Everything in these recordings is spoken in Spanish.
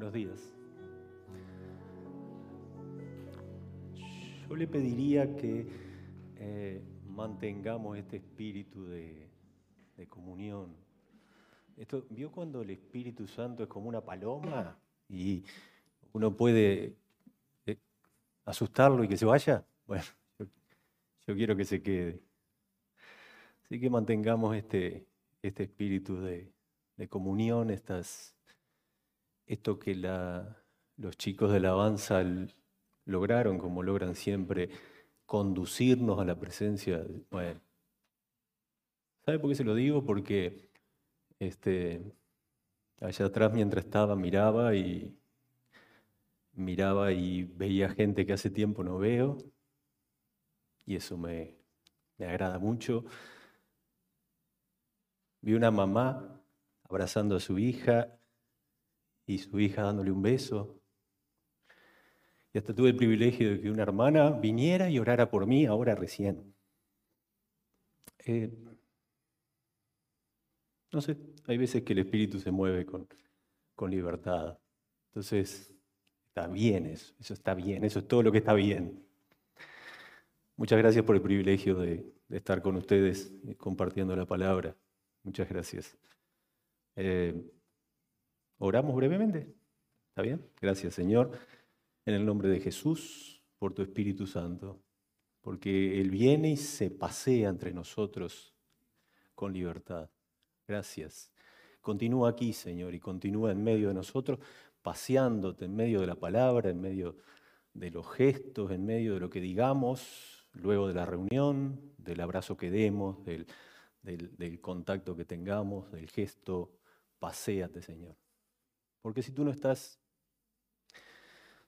Buenos días. Yo le pediría que eh, mantengamos este espíritu de, de comunión. Esto, ¿Vio cuando el Espíritu Santo es como una paloma y uno puede eh, asustarlo y que se vaya? Bueno, yo, yo quiero que se quede. Así que mantengamos este, este espíritu de, de comunión, estas, esto que los chicos de la alabanza lograron, como logran siempre, conducirnos a la presencia. Bueno, ¿sabe por qué se lo digo? Porque este, allá atrás mientras estaba miraba y miraba y veía gente que hace tiempo no veo y eso me agrada mucho. Vi una mamá abrazando a su hija y su hija dándole un beso. Y hasta tuve el privilegio de que una hermana viniera y orara por mí ahora recién. Eh, no sé, hay veces que el espíritu se mueve con, con libertad. Entonces, está bien eso, eso está bien, eso es todo lo que está bien. Muchas gracias por el privilegio de, estar con ustedes compartiendo la palabra. Muchas gracias. Eh, oramos brevemente. ¿Está bien? Gracias, Señor. En el nombre de Jesús, por tu Espíritu Santo, porque Él viene y se pasea entre nosotros con libertad. Gracias. Continúa aquí, Señor, y continúa en medio de nosotros, paseándote en medio de la palabra, en medio de los gestos, en medio de lo que digamos, luego de la reunión, del abrazo que demos, del, contacto que tengamos, del gesto, paséate, Señor. Porque si tú no estás,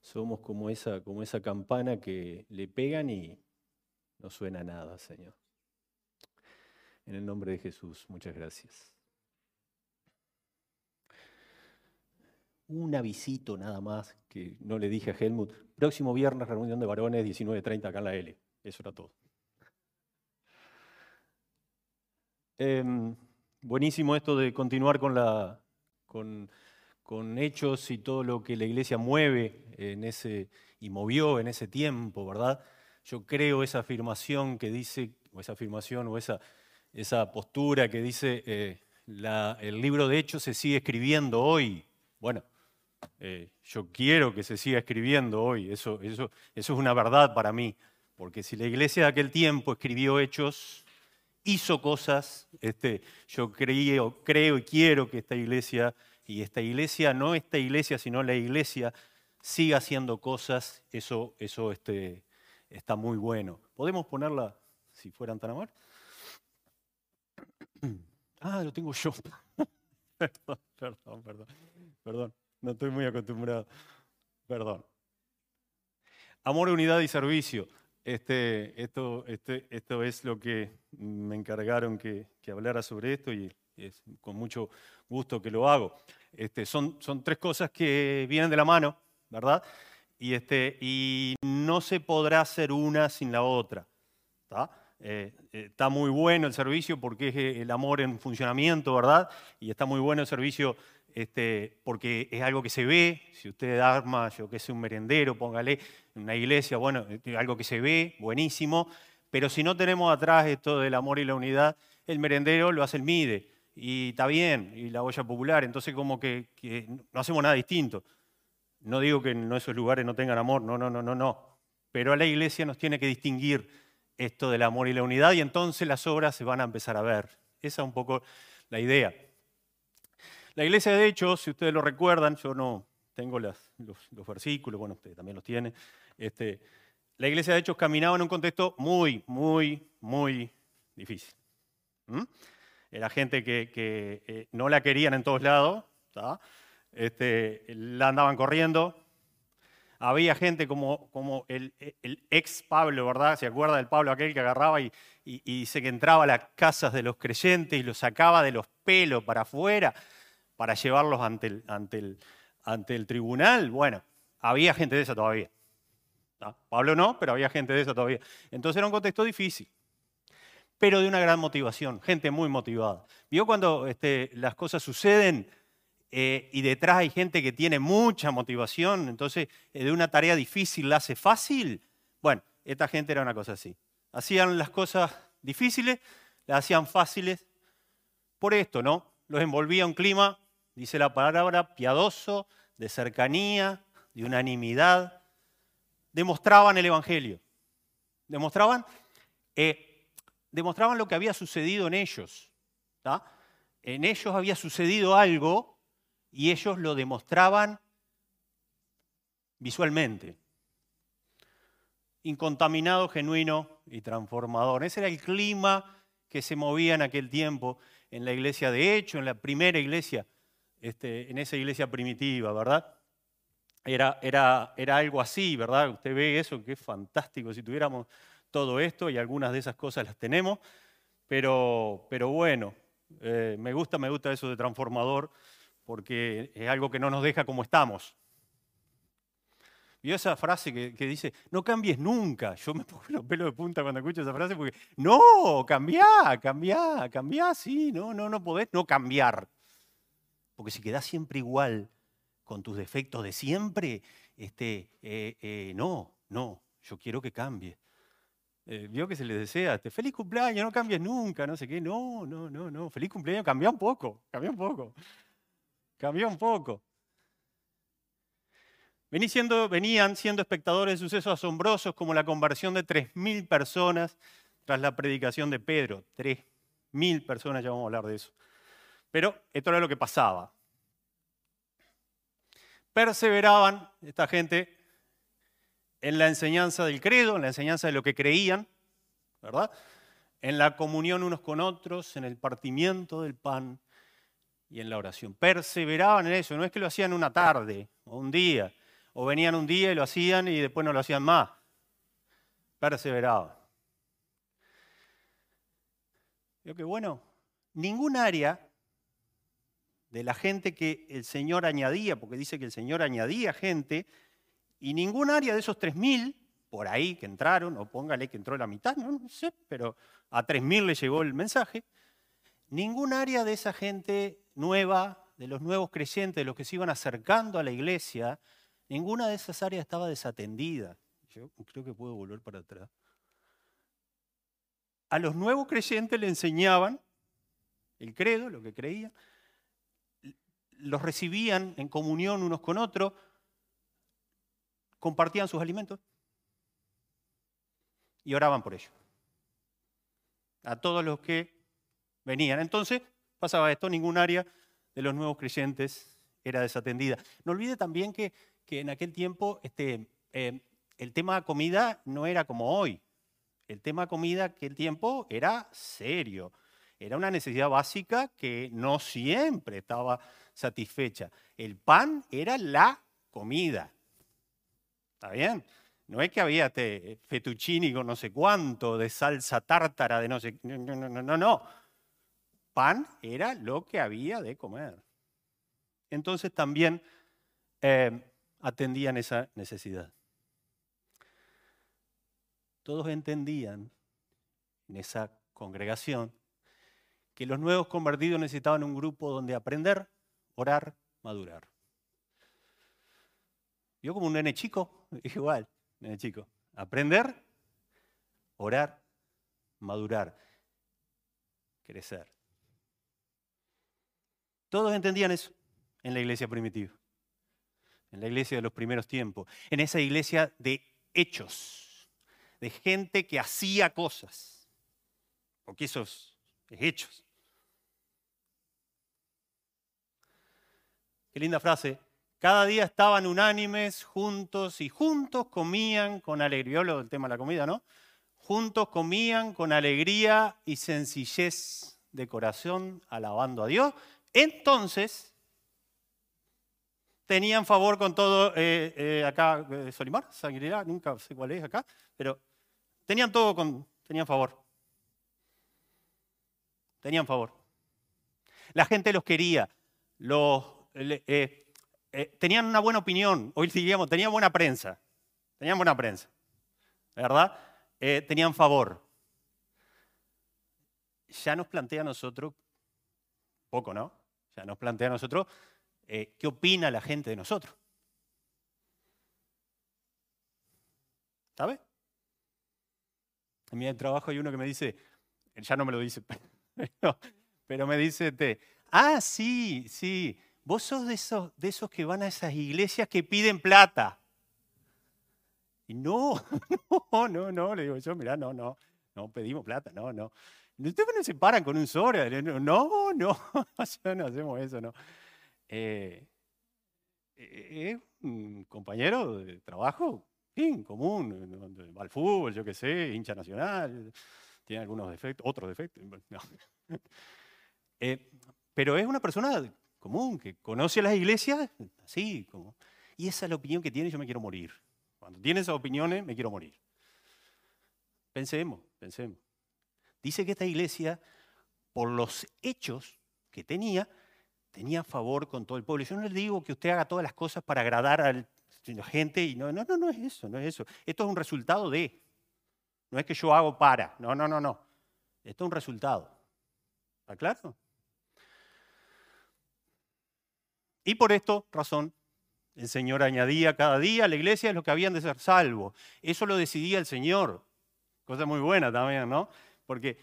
somos como esa, como esa campana que le pegan y no suena nada, Señor. En el nombre de Jesús, muchas gracias. Un avisito nada más que no le dije a Helmut. Próximo viernes, reunión de varones, 19.30 acá en la L. Eso era todo. Em, buenísimo esto de continuar con, la, con, con, hechos y todo lo que la iglesia mueve en ese, y movió en ese tiempo, ¿verdad? Yo creo esa afirmación que dice, o esa afirmación, o esa, postura que dice, eh, el libro de hechos se sigue escribiendo hoy. Bueno, eh, yo quiero que se siga escribiendo hoy, eso, es una verdad para mí, porque si la iglesia de aquel tiempo escribió hechos, hizo cosas. Este, yo creo, creo y quiero que esta iglesia, y esta iglesia, no esta iglesia, sino la iglesia, siga haciendo cosas. Eso, eso este, está muy bueno. ¿Podemos ponerla, si fueran tan amables? Ah, lo tengo yo. perdón, perdón, perdón. Perdón, no estoy muy acostumbrado. Perdón. Amor, unidad y servicio. Este, este, esto es lo que me encargaron que, hablara sobre esto y es con mucho gusto que lo hago. Este, son, tres cosas que vienen de la mano, ¿verdad? Y, este, y no se podrá hacer una sin la otra. Eh, eh, está muy bueno el servicio porque es el amor en funcionamiento, ¿verdad? Y está muy bueno el servicio este, porque es algo que se ve, si usted arma, yo que sé, un merendero, póngale una iglesia, bueno, algo que se ve, buenísimo, pero si no tenemos atrás esto del amor y la unidad, el merendero lo hace el MIDE, y está bien, y la olla popular, entonces como que, no hacemos nada distinto. No digo que en esos lugares no tengan amor, no, no, no, no, no, pero a la iglesia nos tiene que distinguir esto del amor y la unidad, y entonces las obras se van a empezar a ver. Esa es un poco la idea. La iglesia de Hechos, si ustedes lo recuerdan, yo no tengo los, versículos, bueno, ustedes también los tienen. Este, la iglesia de Hechos caminaba en un contexto muy, muy, muy difícil. Era gente que, eh, no la querían en todos lados, este, la andaban corriendo. Había gente como, el, ex Pablo, ¿verdad? ¿Se acuerda del Pablo aquel que agarraba y, y, dice que entraba a las casas de los creyentes y los sacaba de los pelos para afuera? para llevarlos ante el tribunal. Bueno, había gente de esa todavía. Pablo no, pero había gente de esa todavía. Entonces era un contexto difícil, pero de una gran motivación, gente muy motivada. ¿Vio cuando este, las cosas suceden eh, y detrás hay gente que tiene mucha motivación, entonces eh, de una tarea difícil la hace fácil. Bueno, esta gente era una cosa así. Hacían las cosas difíciles, las hacían fáciles por esto, ¿no? Los envolvía un clima, dice la palabra, piadoso, de cercanía, de unanimidad. Demostraban el Evangelio. Demostraban, eh, demostraban lo que había sucedido en ellos. En ellos había sucedido algo y ellos lo demostraban visualmente. Incontaminado, genuino y transformador. Ese era el clima que se movía en aquel tiempo en la iglesia de hecho, en la primera iglesia, este, en esa iglesia primitiva, ¿verdad? Era, era, era algo así, ¿verdad? Usted ve eso, que es fantástico si tuviéramos todo esto y algunas de esas cosas las tenemos, pero, pero bueno, eh, me gusta, me gusta eso de transformador porque es algo que no nos deja como estamos. ¿Vio esa frase que, dice, no cambies nunca? Yo me pongo los pelos de punta cuando escucho esa frase porque, no, cambiá, cambiá, cambiá, sí, no, no, no podés no cambiar. Porque si quedás siempre igual con tus defectos de siempre, este, eh, eh, no, no, yo quiero que cambie. Eh, vio que se le desea, este, feliz cumpleaños, no cambies nunca, no sé qué, no, no, no, no, feliz cumpleaños, cambia un poco, cambia un poco, cambia un poco venían siendo espectadores de sucesos asombrosos como la conversión de 3.000 personas tras la predicación de Pedro. 3.000 personas, ya vamos a hablar de eso. Pero esto era lo que pasaba. Perseveraban esta gente en la enseñanza del credo, en la enseñanza de lo que creían, ¿verdad? En la comunión unos con otros, en el partimiento del pan y en la oración. Perseveraban en eso, no es que lo hacían una tarde o un día, o venían un día y lo hacían y después no lo hacían más. Perseveraban. Yo que bueno, ningún área de la gente que el Señor añadía, porque dice que el Señor añadía gente, y ningún área de esos 3.000, por ahí que entraron, o póngale que entró la mitad, no, sé, pero a 3.000 le llegó el mensaje, ningún área de esa gente nueva, de los nuevos creyentes, de los que se iban acercando a la iglesia, Ninguna de esas áreas estaba desatendida. Yo creo que puedo volver para atrás. A los nuevos creyentes le enseñaban el credo, lo que creían, los recibían en comunión unos con otros, compartían sus alimentos y oraban por ellos. A todos los que venían. Entonces pasaba esto, ningún área de los nuevos creyentes era desatendida. No olvide también que que en aquel tiempo este, eh, el tema comida no era como hoy. El tema comida aquel tiempo era serio. Era una necesidad básica que no siempre estaba satisfecha. El pan era la comida. ¿Está bien? No es que había este fettuccini con no sé cuánto, de salsa tártara, de no sé. No, no, no, no, no. Pan era lo que había de comer. Entonces también eh, atendían esa necesidad. Todos entendían en esa congregación que los nuevos convertidos necesitaban un grupo donde aprender, orar, madurar. Yo como un nene chico, igual, nene chico, aprender, orar, madurar, crecer. Todos entendían eso en la iglesia primitiva en la iglesia de los primeros tiempos, en esa iglesia de hechos, de gente que hacía cosas, porque esos hechos. Qué linda frase. Cada día estaban unánimes, juntos y juntos comían con alegría. Yo hablo del tema de la comida, ¿no? Juntos comían con alegría y sencillez de corazón, alabando a Dios. Entonces tenían favor con todo, eh, eh, acá, eh, Solimar, nunca sé cuál es acá, pero tenían todo con, tenían favor. Tenían favor. La gente los quería, los, tenían una buena opinión, hoy diríamos, tenían buena prensa, tenían buena prensa, ¿verdad? tenían favor. Ya nos plantea a nosotros, poco, ¿no? Ya nos plantea a nosotros eh, qué opina la gente de nosotros. ¿Sabe? En mi trabajo hay uno que me dice, ya no me lo dice, pero, me dice, ah, sí, sí, vos sos de esos, de esos que van a esas iglesias que piden plata. Y no, no, no, no, le digo yo, mirá, no, no, no pedimos plata, no, no. Ustedes no se paran con un sobre, no, no, no, no hacemos eso, no. Eh, eh, es un compañero de trabajo, en común, va al fútbol, yo qué sé, hincha nacional, tiene algunos defectos, otros defectos. Eh, pero es una persona común que conoce las iglesias, así como. Y esa es la opinión que tiene, yo me quiero morir. Cuando tiene esas opiniones, me quiero morir. Pensemos, pensemos. Dice que esta iglesia, por los hechos que tenía, tenía favor con todo el pueblo. Yo no le digo que usted haga todas las cosas para agradar a la gente y no, no, no, no es eso, no es eso. Esto es un resultado de. No es que yo hago para. No, no, no, no. Esto es un resultado. ¿Está claro? Y por esto, razón, el Señor añadía cada día a la iglesia lo que habían de ser salvos. Eso lo decidía el Señor. Cosa muy buena también, ¿no? Porque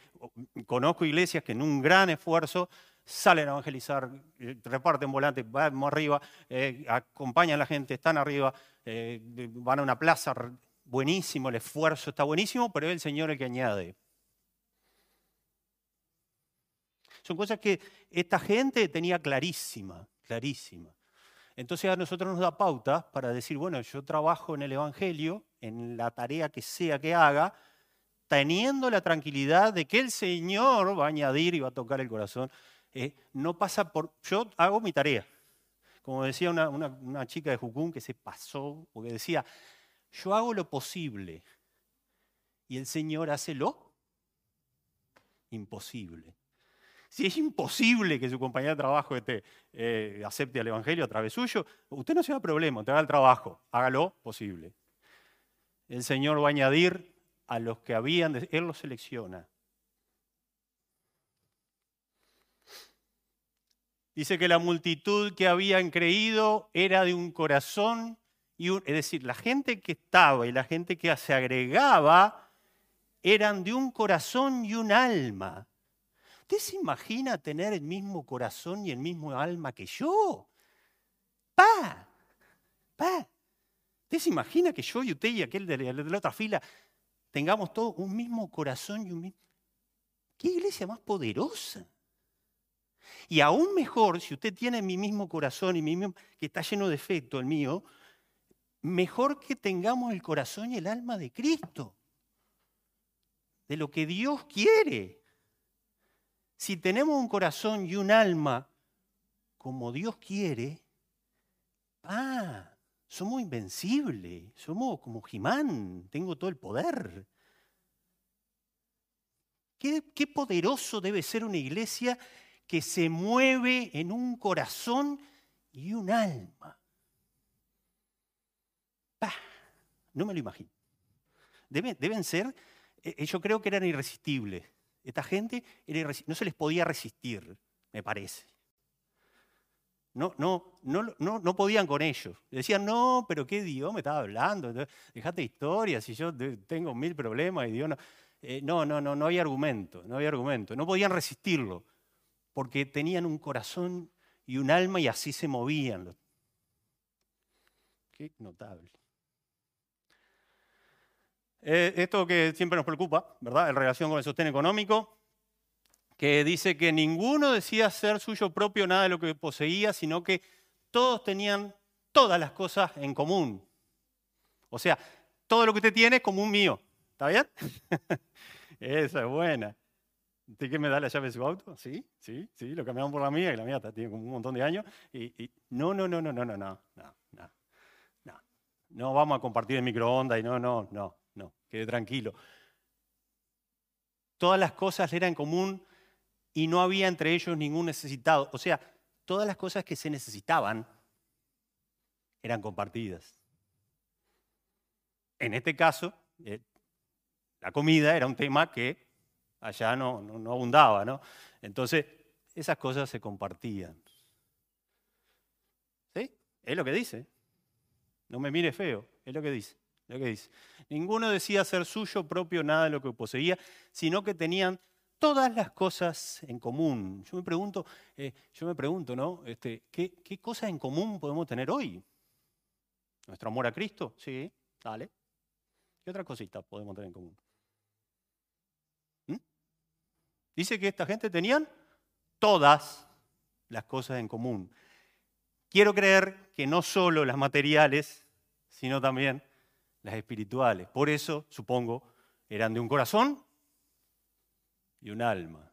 conozco iglesias que en un gran esfuerzo salen a evangelizar, eh, reparten volantes, van arriba, eh, acompañan a la gente, están arriba, eh, van a una plaza, buenísimo, el esfuerzo está buenísimo, pero es el Señor el que añade. Son cosas que esta gente tenía clarísima, clarísima. Entonces a nosotros nos da pauta para decir, bueno, yo trabajo en el Evangelio, en la tarea que sea que haga, teniendo la tranquilidad de que el Señor va a añadir y va a tocar el corazón eh, no pasa por... Yo hago mi tarea. Como decía una, chica de Jucún que se pasó, porque decía, yo hago lo posible y el Señor hace lo imposible. Si es imposible que su compañero de trabajo este, eh, acepte el Evangelio a través suyo, usted no se da problema, usted haga el trabajo, hágalo posible. El Señor va a añadir a los que habían, Él los selecciona. Dice que la multitud que habían creído era de un corazón, y es decir, la gente que estaba y la gente que se agregaba eran de un corazón y un alma. ¿Usted se imagina tener el mismo corazón y el mismo alma que yo? ¡Pa! ¡Pa! ¿Usted se imagina que yo y usted y aquel de la otra fila tengamos todos un mismo corazón y un mismo... ¿Qué iglesia más poderosa? Y aún mejor, si usted tiene mi mismo corazón y mi mismo, que está lleno de efecto, el mío, mejor que tengamos el corazón y el alma de Cristo, de lo que Dios quiere. Si tenemos un corazón y un alma como Dios quiere, ah, somos invencibles, somos como Jimán, tengo todo el poder. Qué, poderoso debe ser una iglesia que se mueve en un corazón y un alma. No me lo imagino. Deben, ser, eh, yo creo que eran irresistibles. Esta gente no se les podía resistir, me parece. No, no, no, no, no podían con ellos. Decían, no, pero qué Dios me estaba hablando. Dejate historias, si yo tengo mil problemas y Dios no. Eh, no, no, no, no había argumento, no había argumento. No podían resistirlo porque tenían un corazón y un alma y así se movían. Qué notable. Eh, esto que siempre nos preocupa, ¿verdad? En relación con el sostén económico, que dice que ninguno decía ser suyo propio nada de lo que poseía, sino que todos tenían todas las cosas en común. O sea, todo lo que usted tiene es común mío. ¿Está bien? Esa es buena. ¿De qué me da la llave de su auto? Sí, sí, sí, lo cambiamos por la mía, y la mía tiene como un montón de años. Y, no, no, no, no, no, no, no, no, no, no. No vamos a compartir el microondas y no, no, no, no, quede tranquilo. Todas las cosas eran común y no había entre ellos ningún necesitado. O sea, todas las cosas que se necesitaban eran compartidas. En este caso, eh, la comida era un tema que allá no, no, abundaba, ¿no? Entonces, esas cosas se compartían. Es lo que dice. No me mire feo, es lo que dice. Lo que dice. Ninguno decía ser suyo propio nada de lo que poseía, sino que tenían todas las cosas en común. Yo me pregunto, eh, yo me pregunto, ¿no? Este, ¿qué, ¿Qué cosas en común podemos tener hoy? ¿Nuestro amor a Cristo? Sí, dale. ¿Qué otra cosita podemos tener en común? ¿Mm? Dice que esta gente tenían todas las cosas en común. Quiero creer que no solo las materiales, sino también las espirituales. Por eso, supongo, eran de un corazón y un alma.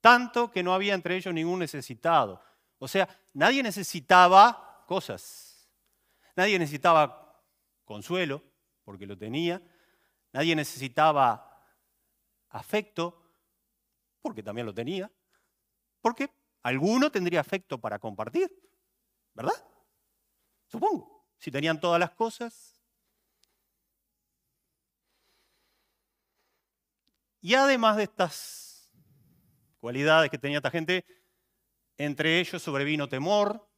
Tanto que no había entre ellos ningún necesitado. O sea, nadie necesitaba cosas. Nadie necesitaba consuelo, porque lo tenía. Nadie necesitaba afecto, porque también lo tenía. Porque alguno tendría afecto para compartir, ¿verdad? Supongo. Si tenían todas las cosas, Y además de estas cualidades que tenía esta gente, entre ellos sobrevino temor.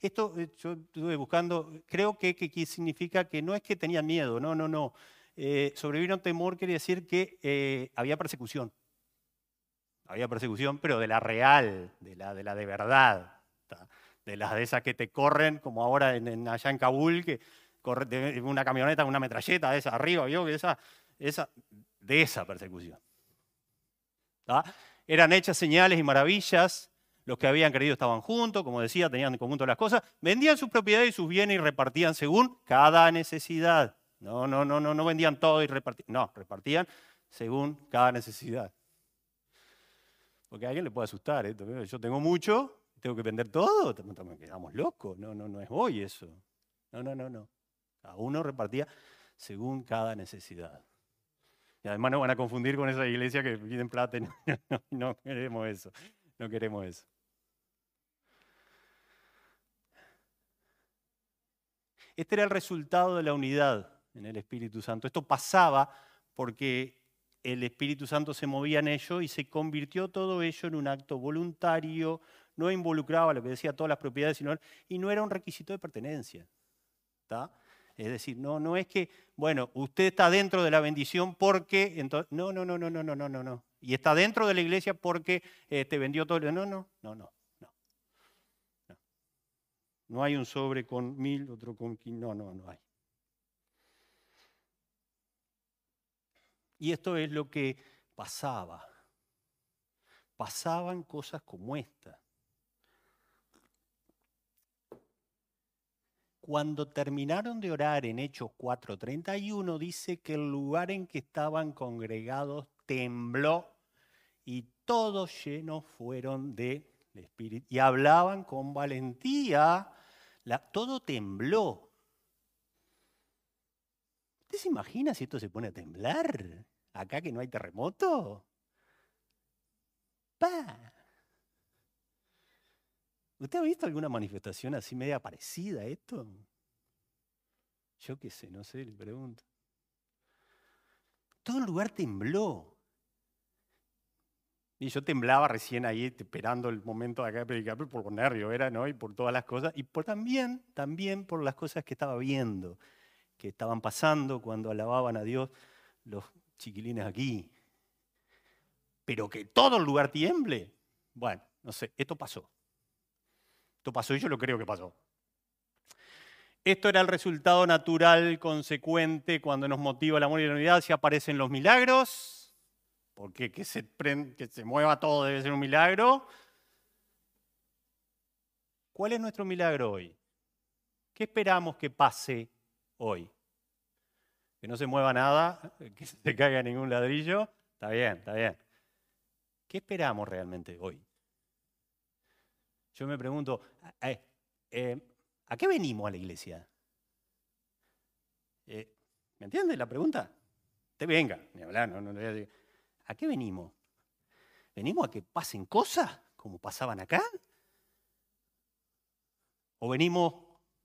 Esto eh, yo estuve buscando, creo que, significa que no es que tenían miedo, no, no, no. Eh, sobrevino temor quiere decir que eh, había persecución. Había persecución, pero de la real, de la de, verdad. De las de esas que te corren, como ahora allá en Kabul, que corre una camioneta, una metralleta, esa arriba, ¿vio? Esa, esa, de esa persecución. Eran hechas señales y maravillas, los que habían creído estaban juntos, como decía, tenían en conjunto las cosas, vendían sus propiedades y sus bienes y repartían según cada necesidad. No, no, no, no, no vendían todo y repartían, no, repartían según cada necesidad. Porque a alguien le puede asustar, ¿eh? yo tengo mucho, tengo que vender todo, quedamos locos, no, no, no es hoy eso. No, no, no, no. Cada uno repartía según cada necesidad. Y además no van a confundir con esa iglesia que piden plata. No, no, queremos eso. No queremos eso. Este era el resultado de la unidad en el Espíritu Santo. Esto pasaba porque el Espíritu Santo se movía en ello y se convirtió todo ello en un acto voluntario, no involucraba lo que decía todas las propiedades, sino, y no era un requisito de pertenencia. ¿está? Es decir, no, no es que, bueno, usted está dentro de la bendición porque, no, no, no, no, no, no, no, no, no. Y está dentro de la iglesia porque te este, vendió todo. No, no, no, no, no. No, hay un sobre con mil, otro con quince, no, no, no hay. Y esto es lo que pasaba. Pasaban cosas como esta. Cuando terminaron de orar en Hechos 4:31, dice que el lugar en que estaban congregados tembló y todos llenos fueron de Espíritu y hablaban con valentía. todo tembló. ¿Usted se imagina si esto se pone a temblar? Acá que no hay terremoto. ¡Pah! ¿Usted ha visto alguna manifestación así media parecida a esto? Yo qué sé, no sé, le pregunto. Todo el lugar tembló. Y yo temblaba recién ahí esperando el momento de acá de predicar, por nervio era, ¿no? Y por todas las cosas. Y por también, también por las cosas que estaba viendo, que estaban pasando cuando alababan a Dios los chiquilines aquí. Pero que todo el lugar tiemble. Bueno, no sé, esto pasó. Esto pasó y yo lo creo que pasó. Esto era el resultado natural, consecuente, cuando nos motiva el amor y la unidad, si aparecen los milagros, porque que se, que se mueva todo debe ser un milagro. ¿Cuál es nuestro milagro hoy? ¿Qué esperamos que pase hoy? Que no se mueva nada, que se caiga ningún ladrillo. Está bien, está bien. ¿Qué esperamos realmente hoy? Yo me pregunto, eh, ¿a qué venimos a la iglesia? Eh, ¿Me entiende la pregunta? Te venga, ni hablar, no, no, ¿A qué venimos? ¿Venimos a que pasen cosas como pasaban acá? ¿O venimos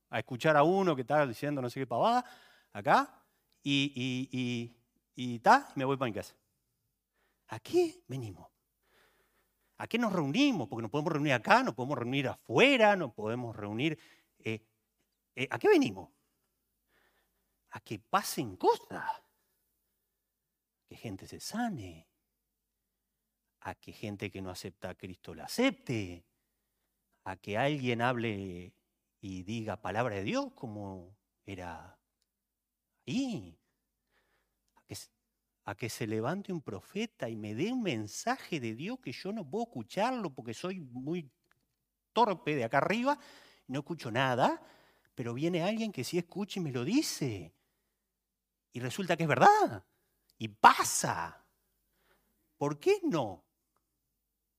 a escuchar a uno que está diciendo no sé qué pavada acá y, y, y, y, me voy para mi casa? ¿A qué venimos? ¿A qué nos reunimos? Porque nos podemos reunir acá, nos podemos reunir afuera, nos podemos reunir eh, eh, ¿a qué venimos? A que pasen cosas, que gente se sane, a que gente que no acepta a Cristo la acepte, a que alguien hable y diga palabra de Dios como era ahí, a que se levante un profeta y me dé un mensaje de Dios que yo no puedo escucharlo porque soy muy torpe de acá arriba, no escucho nada, pero viene alguien que sí escucha y me lo dice. Y resulta que es verdad. Y pasa. ¿Por qué no?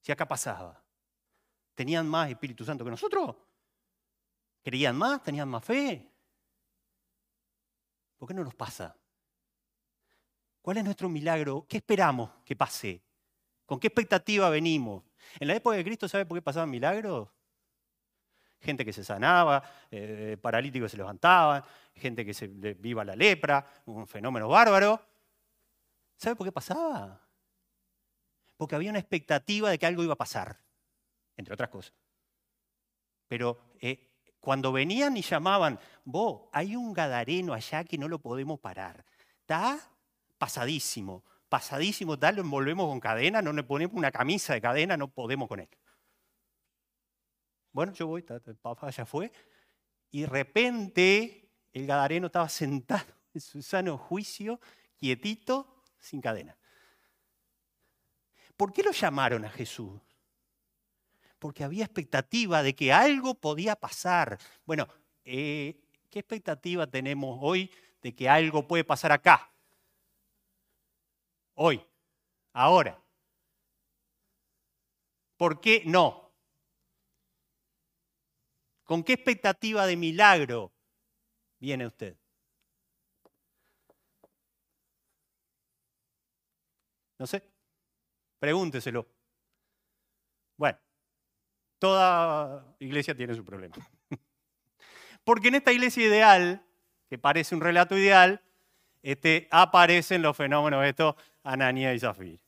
Si acá pasaba. ¿Tenían más Espíritu Santo que nosotros? ¿Creían más? ¿Tenían más fe? ¿Por qué no nos pasa? ¿Cuál es nuestro milagro? ¿Qué esperamos que pase? ¿Con qué expectativa venimos? En la época de Cristo, ¿sabe por qué pasaban milagros? Gente que se sanaba, eh, paralíticos se levantaban, gente que se viva la lepra, un fenómeno bárbaro. ¿Sabe por qué pasaba? Porque había una expectativa de que algo iba a pasar, entre otras cosas. Pero eh, cuando venían y llamaban, vos, hay un gadareno allá que no lo podemos parar. Está pasadísimo, pasadísimo, tal, lo envolvemos con cadena, no le ponemos una camisa de cadena, no podemos con él. Bueno, yo voy, papá ya fue, y de repente el gadareno estaba sentado en su sano juicio, quietito, sin cadena. ¿Por qué lo llamaron a Jesús? porque había expectativa de que algo podía pasar. Bueno, eh, ¿qué expectativa tenemos hoy de que algo puede pasar acá? Hoy, ahora. ¿Por qué no? ¿Con qué expectativa de milagro viene usted? No sé. Pregúnteselo. Bueno. Toda iglesia tiene su problema. Porque en esta iglesia ideal, que parece un relato ideal, este, aparecen los fenómenos estos, Ananía y Zafir.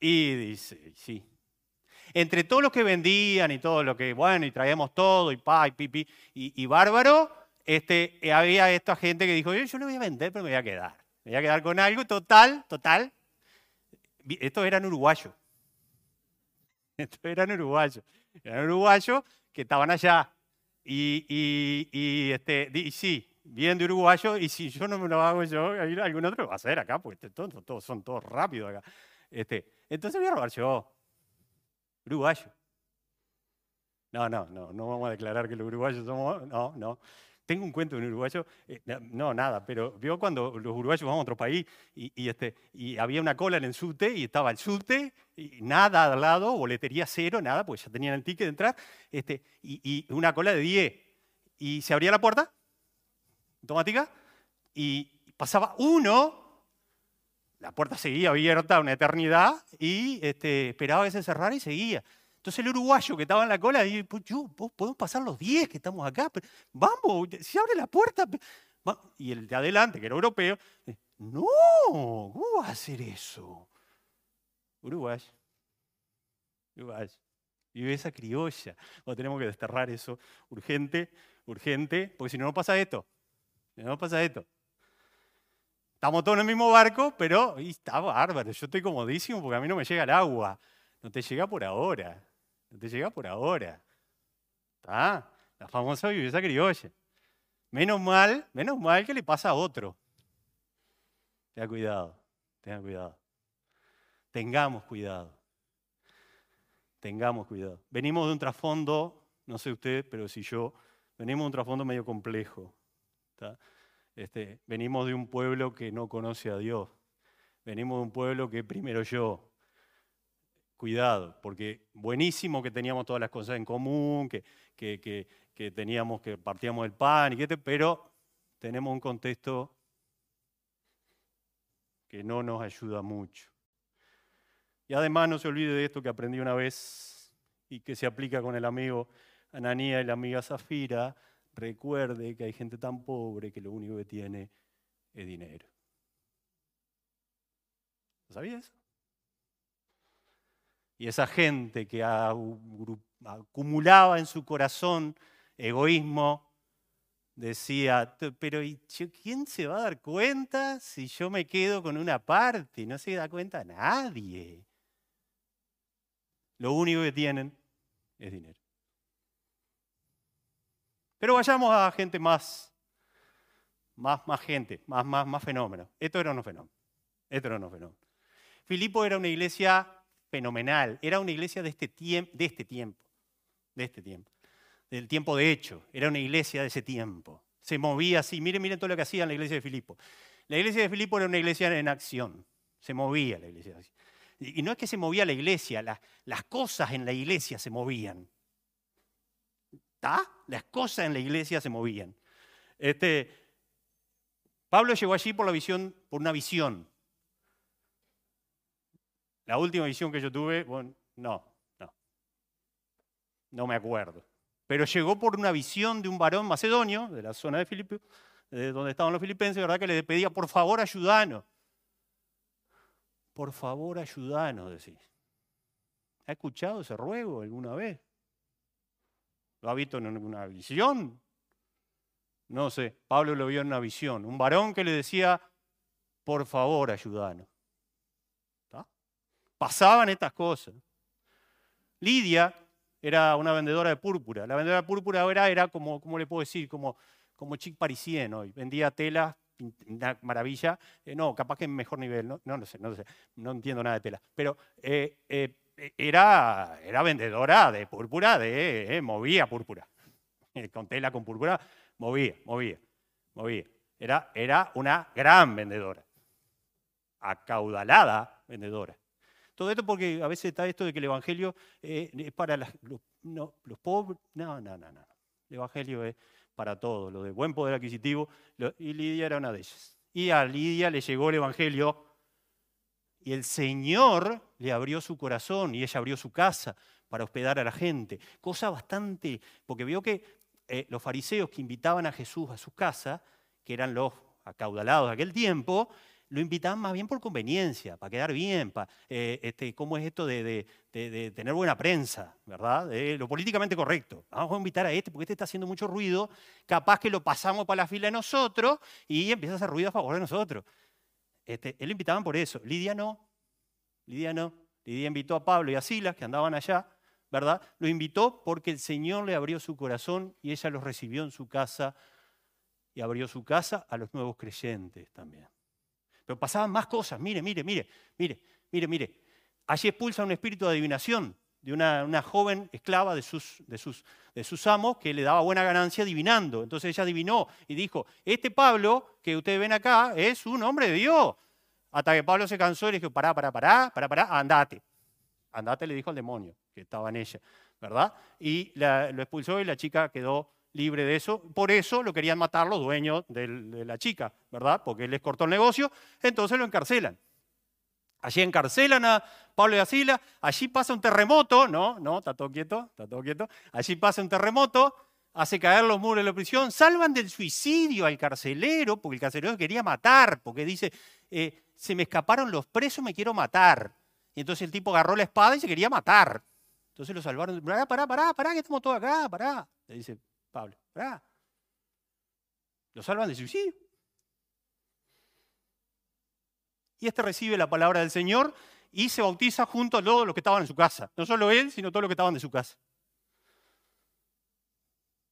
Y dice, sí. Entre todos los que vendían y todo lo que, bueno, y traíamos todo, y pa, y pipi, y, bárbaro, este, había esta gente que dijo, yo, yo voy a vender, pero me voy a quedar. Me voy a quedar con algo, total, total. Estos eran uruguayos. Estos eran uruguayos. Eran uruguayos que estaban allá. Y, y, y, este, y sí, bien de uruguayo, y si yo no me lo hago yo, algún otro lo va a hacer acá, porque todos, todos son todos rápidos acá. Este, entonces voy a robar yo. Uruguayo. No, no, no, no vamos a declarar que los uruguayos somos, no, no. Tengo un cuento de un uruguayo, eh, no, nada, pero vio cuando los uruguayos vamos a otro país y, este, y había una cola en el subte y estaba el subte, y nada al lado, boletería cero, nada, pues ya tenían el ticket de entrar, este, y, una cola de 10. Y se abría la puerta, automática, y pasaba uno, la puerta seguía abierta una eternidad, y este, esperaba que se cerrara y seguía. Entonces el uruguayo que estaba en la cola, dijo, pues yo, podemos pasar los 10 que estamos acá, vamos, se abre la puerta. Y el de adelante, que era europeo, no, ¿cómo va a hacer eso? Uruguayo. Uruguayo. Y esa criolla. tenemos que desterrar eso urgente, urgente, porque si no, no pasa esto. No, no pasa esto. Estamos todos en el mismo barco, pero está bárbaro. Yo estoy comodísimo porque a mí no me llega el agua. No te llega por ahora te llega por ahora. ¿Está? La famosa viveza criolla. Menos mal, menos mal que le pasa a otro. Tenga cuidado, tenga cuidado. Tengamos cuidado. Tengamos cuidado. Venimos de un trasfondo, no sé usted, pero si yo, venimos de un trasfondo medio complejo. Este, venimos de un pueblo que no conoce a Dios. Venimos de un pueblo que primero yo, cuidado, porque buenísimo que teníamos todas las cosas en común, que, que, teníamos, que partíamos el pan, y que pero tenemos un contexto que no nos ayuda mucho. Y además no se olvide de esto que aprendí una vez y que se aplica con el amigo Ananía y la amiga Zafira, recuerde que hay gente tan pobre que lo único que tiene es dinero. ¿Sabía eso? Y esa gente que acumulaba en su corazón egoísmo, decía, pero ¿quién se va a dar cuenta si yo me quedo con una parte? No se da cuenta nadie. Lo único que tienen es dinero. Pero vayamos a gente más, más, más gente, más, más, más fenómenos. Esto era un fenómeno. Esto era un fenómeno. Filipo era una iglesia fenomenal, era una iglesia de este, este tiempo, de este tiempo, del tiempo de hecho, era una iglesia de ese tiempo. Se movía así, miren, miren todo lo que hacía en la iglesia de Filipo. La iglesia de Filipo era una iglesia en acción, se movía la iglesia. Y no es que se movía la iglesia, las cosas en la iglesia se movían. Las cosas en la iglesia se movían. Este, Pablo llegó allí por, una visión. La última visión que yo tuve, bueno, no, no. No me acuerdo. Pero llegó por una visión de un varón macedonio, de la zona de Filipo, de donde estaban los filipenses, ¿verdad? Que le pedía, por favor, ayudanos. Por favor, ayudanos, decís. ¿Ha escuchado ese ruego alguna vez? ¿Lo ha visto en una visión? No sé, Pablo lo vio en una visión. Un varón que le decía, por favor, ayudanos. Pasaban estas cosas. Lidia era una vendedora de púrpura. La vendedora de púrpura ahora era como, ¿cómo le puedo decir? Como, como chic parisien hoy. Vendía telas, maravilla. Eh, no, capaz que en mejor nivel. No, no, sé, no sé. No entiendo nada de tela. Pero eh, eh, era, era vendedora de púrpura, de, movía púrpura. con tela, con púrpura, movía, movía, movía. Era, era una gran vendedora. Acaudalada vendedora. Todo esto porque a veces está esto de que el Evangelio eh, es para los, pobres. No, no, no, no. El Evangelio es para todos, lo de buen poder adquisitivo. y Lidia era una de ellas. Y a Lidia le llegó el Evangelio y el Señor le abrió su corazón y ella abrió su casa para hospedar a la gente. Cosa bastante, porque vio que eh, los fariseos que invitaban a Jesús a su casa, que eran los acaudalados de aquel tiempo, lo invitaban más bien por conveniencia, para quedar bien, para, eh, este, ¿cómo es esto de, tener buena prensa, verdad? lo políticamente correcto. Vamos a invitar a este porque este está haciendo mucho ruido, capaz que lo pasamos para la fila de nosotros y empieza a hacer ruido a favor de nosotros. Este, él lo invitaban por eso, Lidia no, Lidia no. Lidia invitó a Pablo y a Silas, que andaban allá, ¿verdad? Lo invitó porque el Señor le abrió su corazón y ella los recibió en su casa y abrió su casa a los nuevos creyentes también. Pero pasaban más cosas. Mire, mire, mire, mire, mire, mire. Allí expulsa un espíritu de adivinación de una, joven esclava de sus, de, sus, de sus amos que le daba buena ganancia adivinando. Entonces ella adivinó y dijo, este Pablo que ustedes ven acá es un hombre de Dios. Hasta que Pablo se cansó y le dijo, pará, pará, pará, pará, pará, andate. Andate, le dijo al demonio que estaba en ella, ¿verdad? Y lo expulsó y la chica quedó libre de eso. Por eso lo querían matar los dueños de la chica, ¿verdad? Porque él les cortó el negocio, entonces lo encarcelan. Allí encarcelan a Pablo y a allí pasa un terremoto, no, no, está todo quieto, está todo quieto. Allí pasa un terremoto, hace caer los muros de la prisión, salvan del suicidio al carcelero, porque el carcelero quería matar, porque dice, eh, se me escaparon los presos, me quiero matar. Y entonces el tipo agarró la espada y se quería matar. Entonces lo salvaron, pará, pará, pará, pará, que estamos todos acá, pará. Le dice Pablo. ¿Verdad? Lo salvan de suicidio. Y este recibe la palabra del Señor y se bautiza junto a todos los que estaban en su casa. No solo él, sino todos los que estaban de su casa.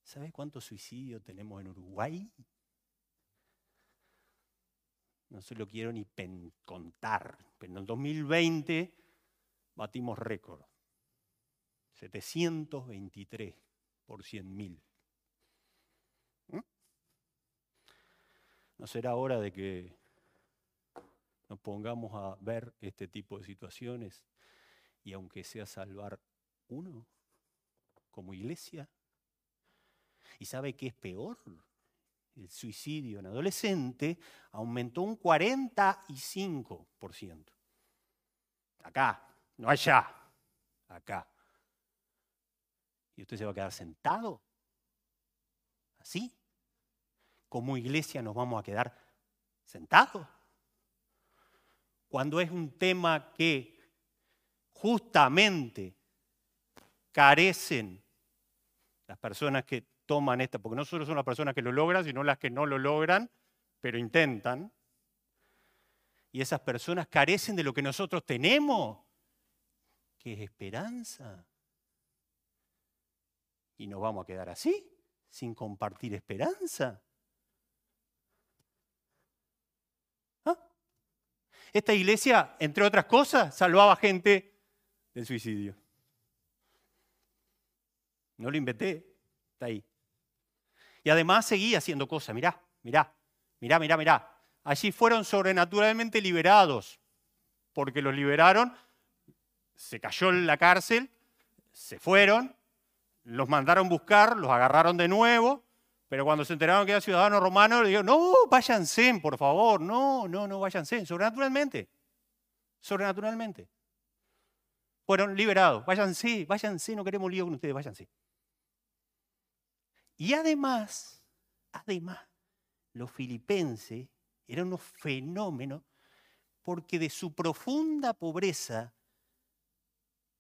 ¿Sabes cuántos suicidios tenemos en Uruguay? No se lo quiero ni contar, pero en el 2020 batimos récord. 723 por 100.000. ¿No será hora de que nos pongamos a ver este tipo de situaciones y aunque sea salvar uno como iglesia? ¿Y sabe qué es peor? El suicidio en adolescente aumentó un 45%. Acá, no allá, acá. ¿Y usted se va a quedar sentado? ¿Así? como iglesia nos vamos a quedar sentados? Cuando es un tema que justamente carecen, las personas que toman esta, porque no solo son las personas que lo logran, sino las que no lo logran, pero intentan. Y esas personas carecen de lo que nosotros tenemos, que es esperanza. Y nos vamos a quedar así, sin compartir esperanza. Esta iglesia, entre otras cosas, salvaba gente del suicidio. No lo inventé, está ahí. Y además seguía haciendo cosas, mirá, mirá, mirá, mirá, mirá. Allí fueron sobrenaturalmente liberados, porque los liberaron, se cayó en la cárcel, se fueron, los mandaron buscar, los agarraron de nuevo, pero cuando se enteraron que era ciudadano romano, le dijeron, no, váyanse, por favor, no, no, no, váyanse, sobrenaturalmente, sobrenaturalmente. Fueron liberados, váyanse, váyanse, no queremos lío con ustedes, váyanse. Y además, además, los filipenses eran unos fenómenos porque de su profunda pobreza,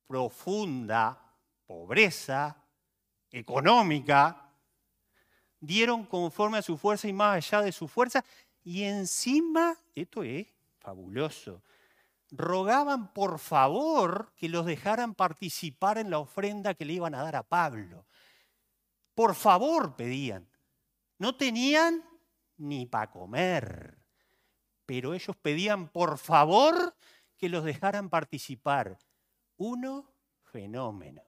profunda pobreza económica, dieron conforme a su fuerza y más allá de su fuerza, y encima, esto es fabuloso, rogaban por favor que los dejaran participar en la ofrenda que le iban a dar a Pablo. Por favor pedían. No tenían ni para comer, pero ellos pedían por favor que los dejaran participar. Uno, fenómeno,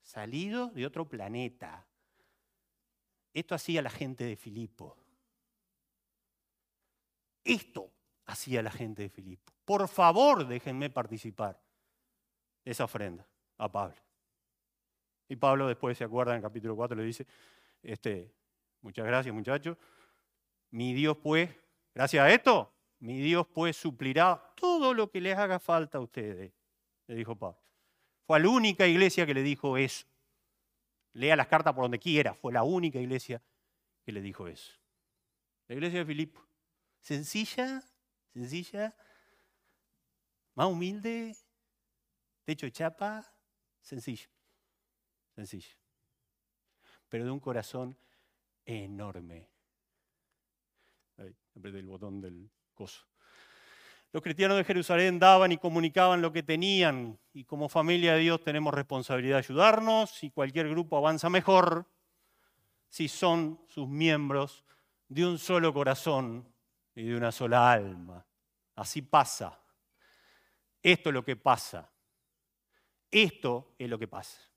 salido de otro planeta. Esto hacía la gente de Filipo. Esto hacía la gente de Filipo. Por favor, déjenme participar de esa ofrenda a Pablo. Y Pablo después se acuerda en el capítulo 4, le dice, este, muchas gracias muchachos, mi Dios pues, gracias a esto, mi Dios pues suplirá todo lo que les haga falta a ustedes, le dijo Pablo. Fue a la única iglesia que le dijo eso. Lea las cartas por donde quiera, fue la única iglesia que le dijo eso. La iglesia de Filipo. Sencilla, sencilla, más humilde, techo de chapa, sencillo sencillo, pero de un corazón enorme. Ahí, apreté el botón del coso. Los cristianos de Jerusalén daban y comunicaban lo que tenían y como familia de Dios tenemos responsabilidad de ayudarnos y cualquier grupo avanza mejor si son sus miembros de un solo corazón y de una sola alma. Así pasa. Esto es lo que pasa. Esto es lo que pasa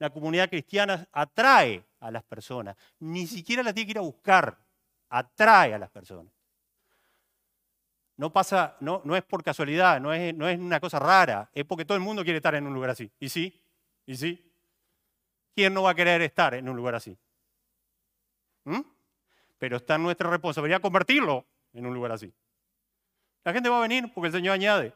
la comunidad cristiana atrae a las personas. Ni siquiera la tiene que ir a buscar, atrae a las personas. No pasa, no, no es por casualidad, no es, no es una cosa rara, es porque todo el mundo quiere estar en un lugar así. ¿Y sí? ¿Y sí? ¿Quién no va a querer estar en un lugar así? ¿Mm? Pero está en nuestra responsabilidad convertirlo en un lugar así. La gente va a venir porque el Señor añade.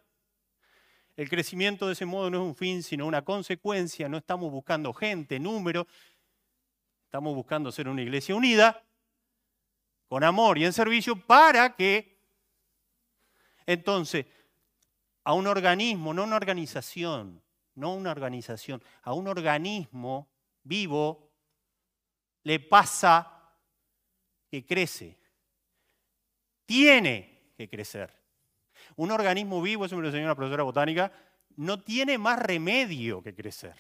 El crecimiento de ese modo no es un fin, sino una consecuencia. No estamos buscando gente, número. Estamos buscando ser una iglesia unida, con amor y en servicio, para que entonces a un organismo, no una organización, no una organización, a un organismo vivo le pasa que crece. Tiene que crecer. Un organismo vivo, eso me lo enseñó una profesora botánica, no tiene más remedio que crecer.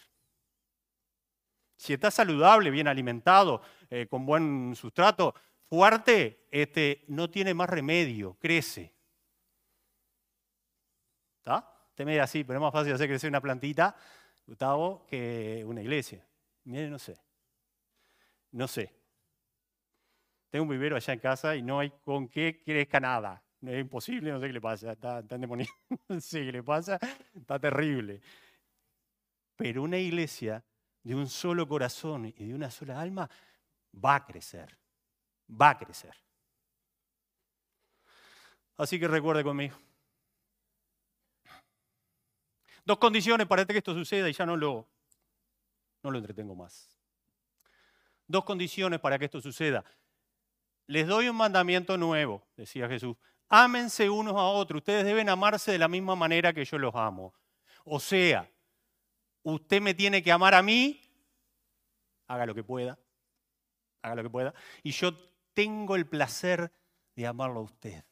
Si está saludable, bien alimentado, eh, con buen sustrato, fuerte, este, no tiene más remedio, crece. ¿Está? Dirá así, pero es más fácil hacer crecer una plantita, Gustavo, que una iglesia. Mire, no sé. No sé. Tengo un vivero allá en casa y no hay con qué crezca nada es imposible, no sé qué le pasa, está, está endemoniado, no sé qué le pasa, está terrible. Pero una iglesia de un solo corazón y de una sola alma va a crecer, va a crecer. Así que recuerde conmigo. Dos condiciones para que esto suceda y ya no lo, no lo entretengo más. Dos condiciones para que esto suceda. Les doy un mandamiento nuevo, decía Jesús ámense unos a otros. Ustedes deben amarse de la misma manera que yo los amo. O sea, usted me tiene que amar a mí, haga lo que pueda, haga lo que pueda, y yo tengo el placer de amarlo a usted.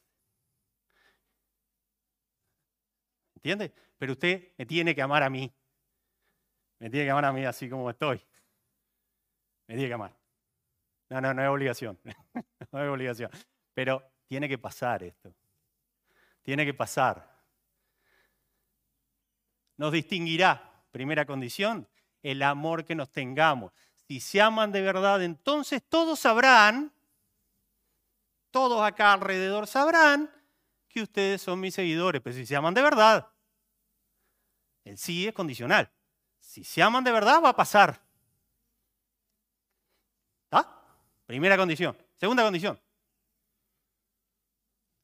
¿Entiende? Pero usted me tiene que amar a mí. Me tiene que amar a mí así como estoy. Me tiene que amar. No, no, no es obligación. no es obligación. Pero tiene que pasar esto. Tiene que pasar. Nos distinguirá, primera condición, el amor que nos tengamos. Si se aman de verdad, entonces todos sabrán, todos acá alrededor sabrán que ustedes son mis seguidores, pero si se aman de verdad. El sí es condicional. Si se aman de verdad, va a pasar. ¿Está? Primera condición. Segunda condición.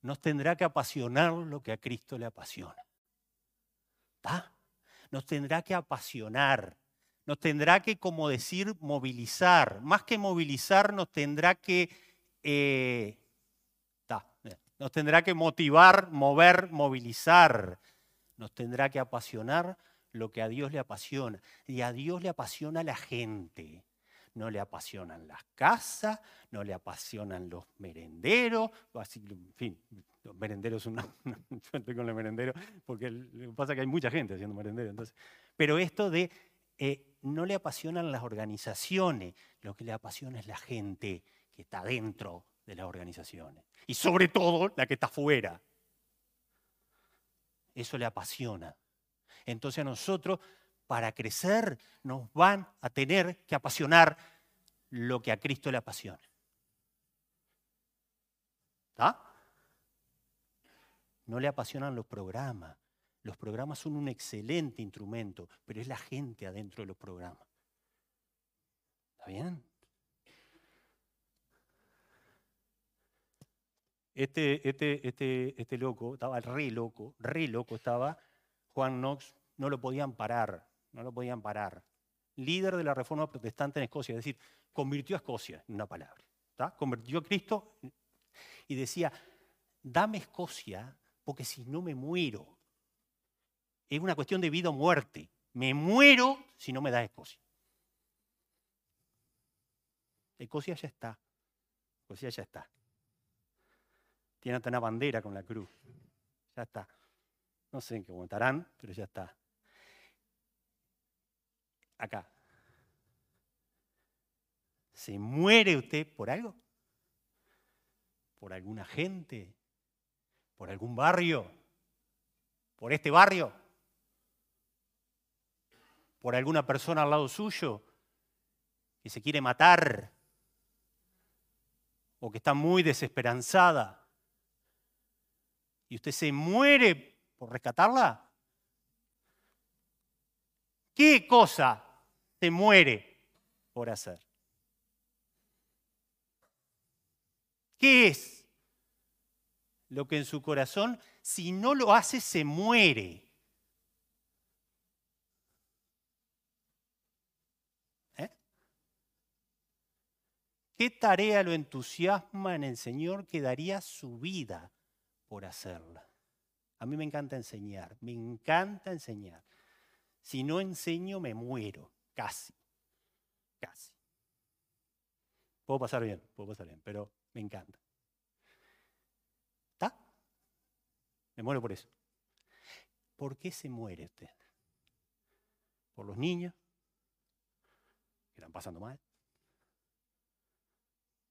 Nos tendrá que apasionar lo que a Cristo le apasiona. ¿Está? Nos tendrá que apasionar. Nos tendrá que, como decir, movilizar. Más que movilizar, nos tendrá que... Eh, nos tendrá que motivar, mover, movilizar nos tendrá que apasionar lo que a Dios le apasiona. Y a Dios le apasiona la gente. No le apasionan las casas, no le apasionan los merenderos. en fin, los merenderos son una, estoy con los merenderos, porque lo que pasa es que hay mucha gente haciendo merenderos. Entonces, pero esto de eh, no le apasionan las organizaciones, lo que le apasiona es la gente que está dentro de las organizaciones. Y sobre todo la que está fuera. Eso le apasiona. Entonces a nosotros, para crecer, nos van a tener que apasionar lo que a Cristo le apasiona. ¿Está? No le apasionan los programas. Los programas son un excelente instrumento, pero es la gente adentro de los programas. ¿Está bien? Este, este, este, este loco, estaba re loco, re loco estaba, Juan Knox, no lo podían parar, no lo podían parar. Líder de la reforma protestante en Escocia, es decir, convirtió a Escocia en una palabra. Convirtió a Cristo y decía, dame Escocia porque si no me muero. Es una cuestión de vida o muerte. Me muero si no me da Escocia. Escocia ya está. Escocia ya está. Tiene hasta una bandera con la cruz. Ya está. No sé en qué estarán, pero ya está. Acá. ¿Se muere usted por algo? ¿Por alguna gente? ¿Por algún barrio? ¿Por este barrio? ¿Por alguna persona al lado suyo que se quiere matar? ¿O que está muy desesperanzada? Y usted se muere por rescatarla, ¿qué cosa se muere por hacer? ¿Qué es lo que en su corazón, si no lo hace, se muere? ¿Eh? ¿Qué tarea lo entusiasma en el Señor que daría su vida por hacerla. A mí me encanta enseñar, me encanta enseñar. Si no enseño, me muero, casi, casi. Puedo pasar bien, puedo pasar bien, pero me encanta. ¿Está? Me muero por eso. ¿Por qué se muere usted? ¿Por los niños que están pasando mal?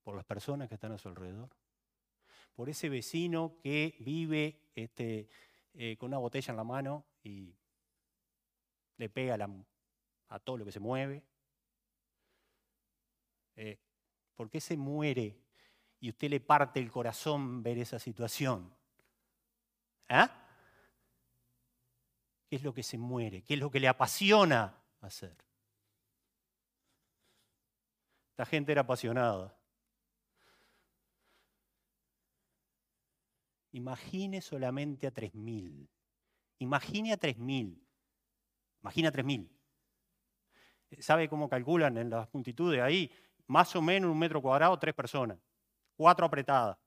¿Por las personas que están a su alrededor? Por ese vecino que vive este, eh, con una botella en la mano y le pega a todo lo que se mueve. Eh, ¿Por qué se muere y usted le parte el corazón ver esa situación? ¿Ah? ¿Qué es lo que se muere? ¿Qué es lo que le apasiona hacer? Esta gente era apasionada. Imagine solamente a 3.000. Imagine a 3.000. Imagina a 3.000. ¿Sabe cómo calculan en las multitudes ahí? Más o menos un metro cuadrado, tres personas. Cuatro apretadas.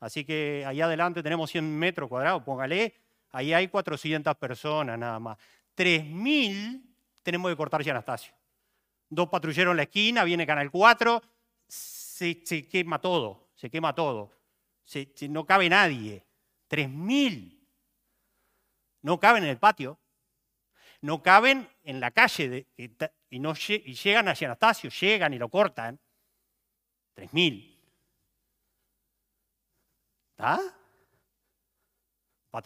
Así que ahí adelante tenemos 100 metros cuadrados, póngale, ahí hay 400 personas nada más. 3.000, tenemos que cortar ya Anastasio. Dos patrulleros en la esquina, viene Canal 4, se, quema todo, se quema todo. No cabe nadie. 3.000. No caben en el patio. No caben en la calle y, y llegan hacia Anastasio, llegan y lo cortan. 3.000. ¿Ah?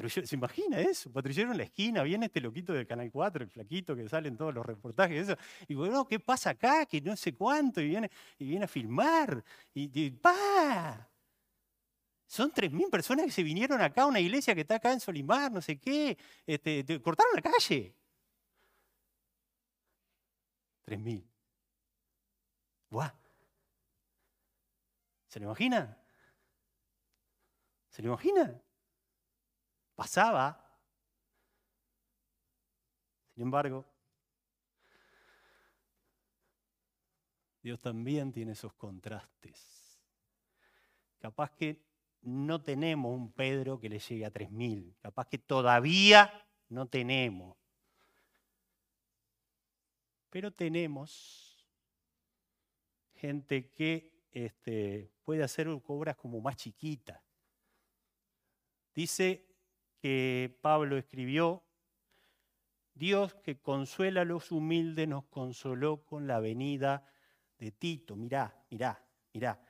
¿Se imagina eso? Patrullero en la esquina, viene este loquito del Canal 4, el flaquito que sale en todos los reportajes, eso. Y bueno, ¿qué pasa acá? Que no sé cuánto, y viene, y viene a filmar. Y, ¡pa! Son 3.000 personas que se vinieron acá a una iglesia que está acá en Solimar, no sé qué. Este, cortaron la calle. 3.000. ¡Buah! ¿Se lo imagina? ¿Se lo imagina? Pasaba. Sin embargo, Dios también tiene esos contrastes. Capaz que no tenemos un Pedro que le llegue a 3.000. Capaz que todavía no tenemos. Pero tenemos gente que este, puede hacer obras como más chiquitas. Dice que Pablo escribió, Dios que consuela a los humildes nos consoló con la venida de Tito. Mirá, mirá, mirá.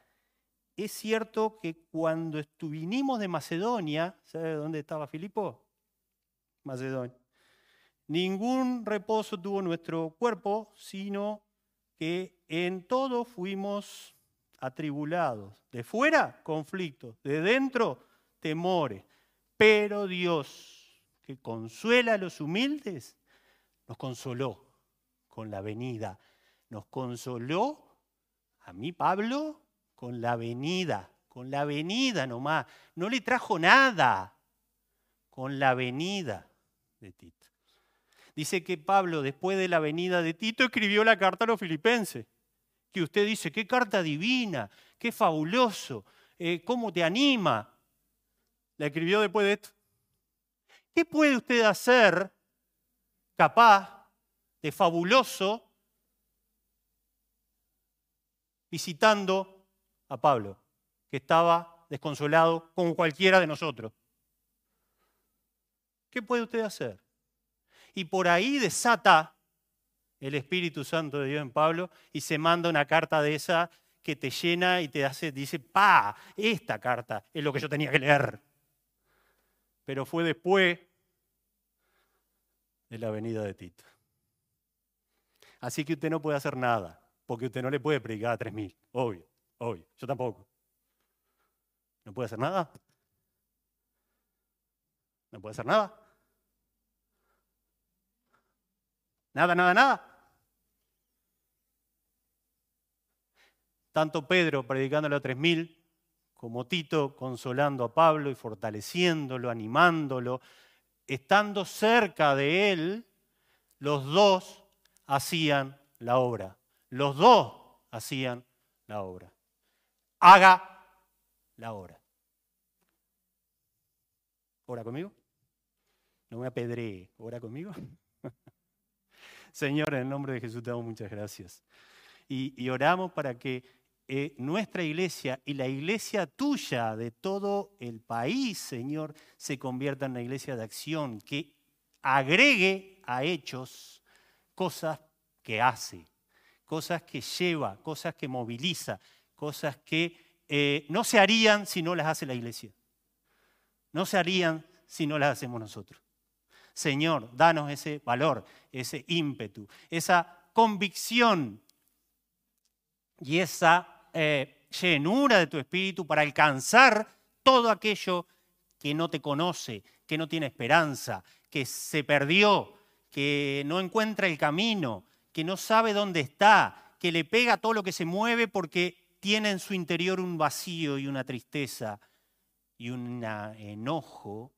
Es cierto que cuando vinimos de Macedonia, ¿sabe dónde estaba Filipo? Macedonia. Ningún reposo tuvo nuestro cuerpo, sino que en todo fuimos atribulados. De fuera, conflictos. De dentro, temores. Pero Dios, que consuela a los humildes, nos consoló con la venida. Nos consoló a mí, Pablo, con la venida. Con la venida nomás. No le trajo nada. Con la venida de Tito. Dice que Pablo, después de la venida de Tito, escribió la carta a los filipenses. Que usted dice, qué carta divina, qué fabuloso, eh, cómo te anima. La escribió después de esto. ¿Qué puede usted hacer capaz de fabuloso visitando a Pablo, que estaba desconsolado como cualquiera de nosotros? ¿Qué puede usted hacer? Y por ahí desata el Espíritu Santo de Dios en Pablo y se manda una carta de esa que te llena y te hace, dice, pa, esta carta es lo que yo tenía que leer pero fue después de la venida de Tito. Así que usted no puede hacer nada, porque usted no le puede predicar a 3.000, obvio, obvio, yo tampoco. ¿No puede hacer nada? ¿No puede hacer nada? Nada, nada, nada. Tanto Pedro predicándole a 3.000 como Tito consolando a Pablo y fortaleciéndolo, animándolo, estando cerca de él, los dos hacían la obra. Los dos hacían la obra. Haga la obra. ¿Ora conmigo? No me apedree. ¿Ora conmigo? Señor, en el nombre de Jesús te damos muchas gracias. Y, oramos para que eh, nuestra iglesia y la iglesia tuya de todo el país, Señor, se convierta en una iglesia de acción que agregue a hechos cosas que hace, cosas que lleva, cosas que moviliza, cosas que eh, no se harían si no las hace la iglesia. No se harían si no las hacemos nosotros. Señor, danos ese valor, ese ímpetu, esa convicción y esa eh, llenura de tu espíritu para alcanzar todo aquello que no te conoce, que no tiene esperanza, que se perdió, que no encuentra el camino, que no sabe dónde está, que le pega todo lo que se mueve porque tiene en su interior un vacío y una tristeza y un enojo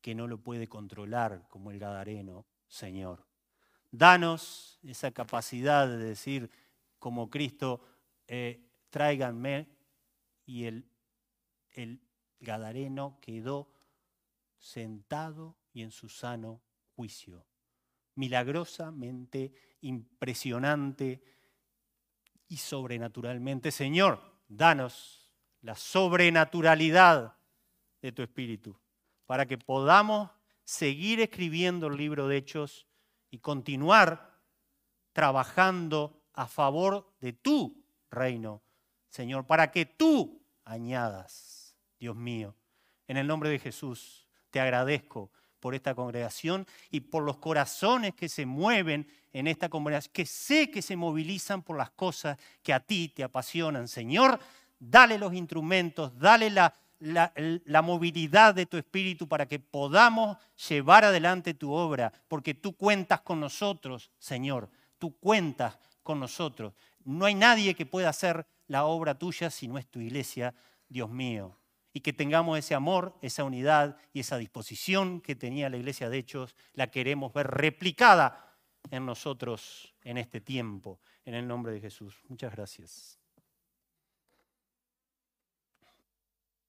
que no lo puede controlar como el Gadareno, Señor. Danos esa capacidad de decir como Cristo, eh, tráiganme. Y el, el Gadareno quedó sentado y en su sano juicio. milagrosamente, impresionante y sobrenaturalmente. Señor, danos la sobrenaturalidad de tu Espíritu para que podamos seguir escribiendo el libro de Hechos y continuar trabajando a favor de tu reino, Señor, para que tú añadas, Dios mío. En el nombre de Jesús te agradezco por esta congregación y por los corazones que se mueven en esta congregación, que sé que se movilizan por las cosas que a ti te apasionan. Señor, dale los instrumentos, dale la, movilidad de tu espíritu para que podamos llevar adelante tu obra, porque tú cuentas con nosotros, Señor, tú cuentas con nosotros. No hay nadie que pueda hacer la obra tuya si no es tu iglesia, Dios mío. Y que tengamos ese amor, esa unidad y esa disposición que tenía la iglesia de Hechos, la queremos ver replicada en nosotros en este tiempo, en el nombre de Jesús. Muchas gracias.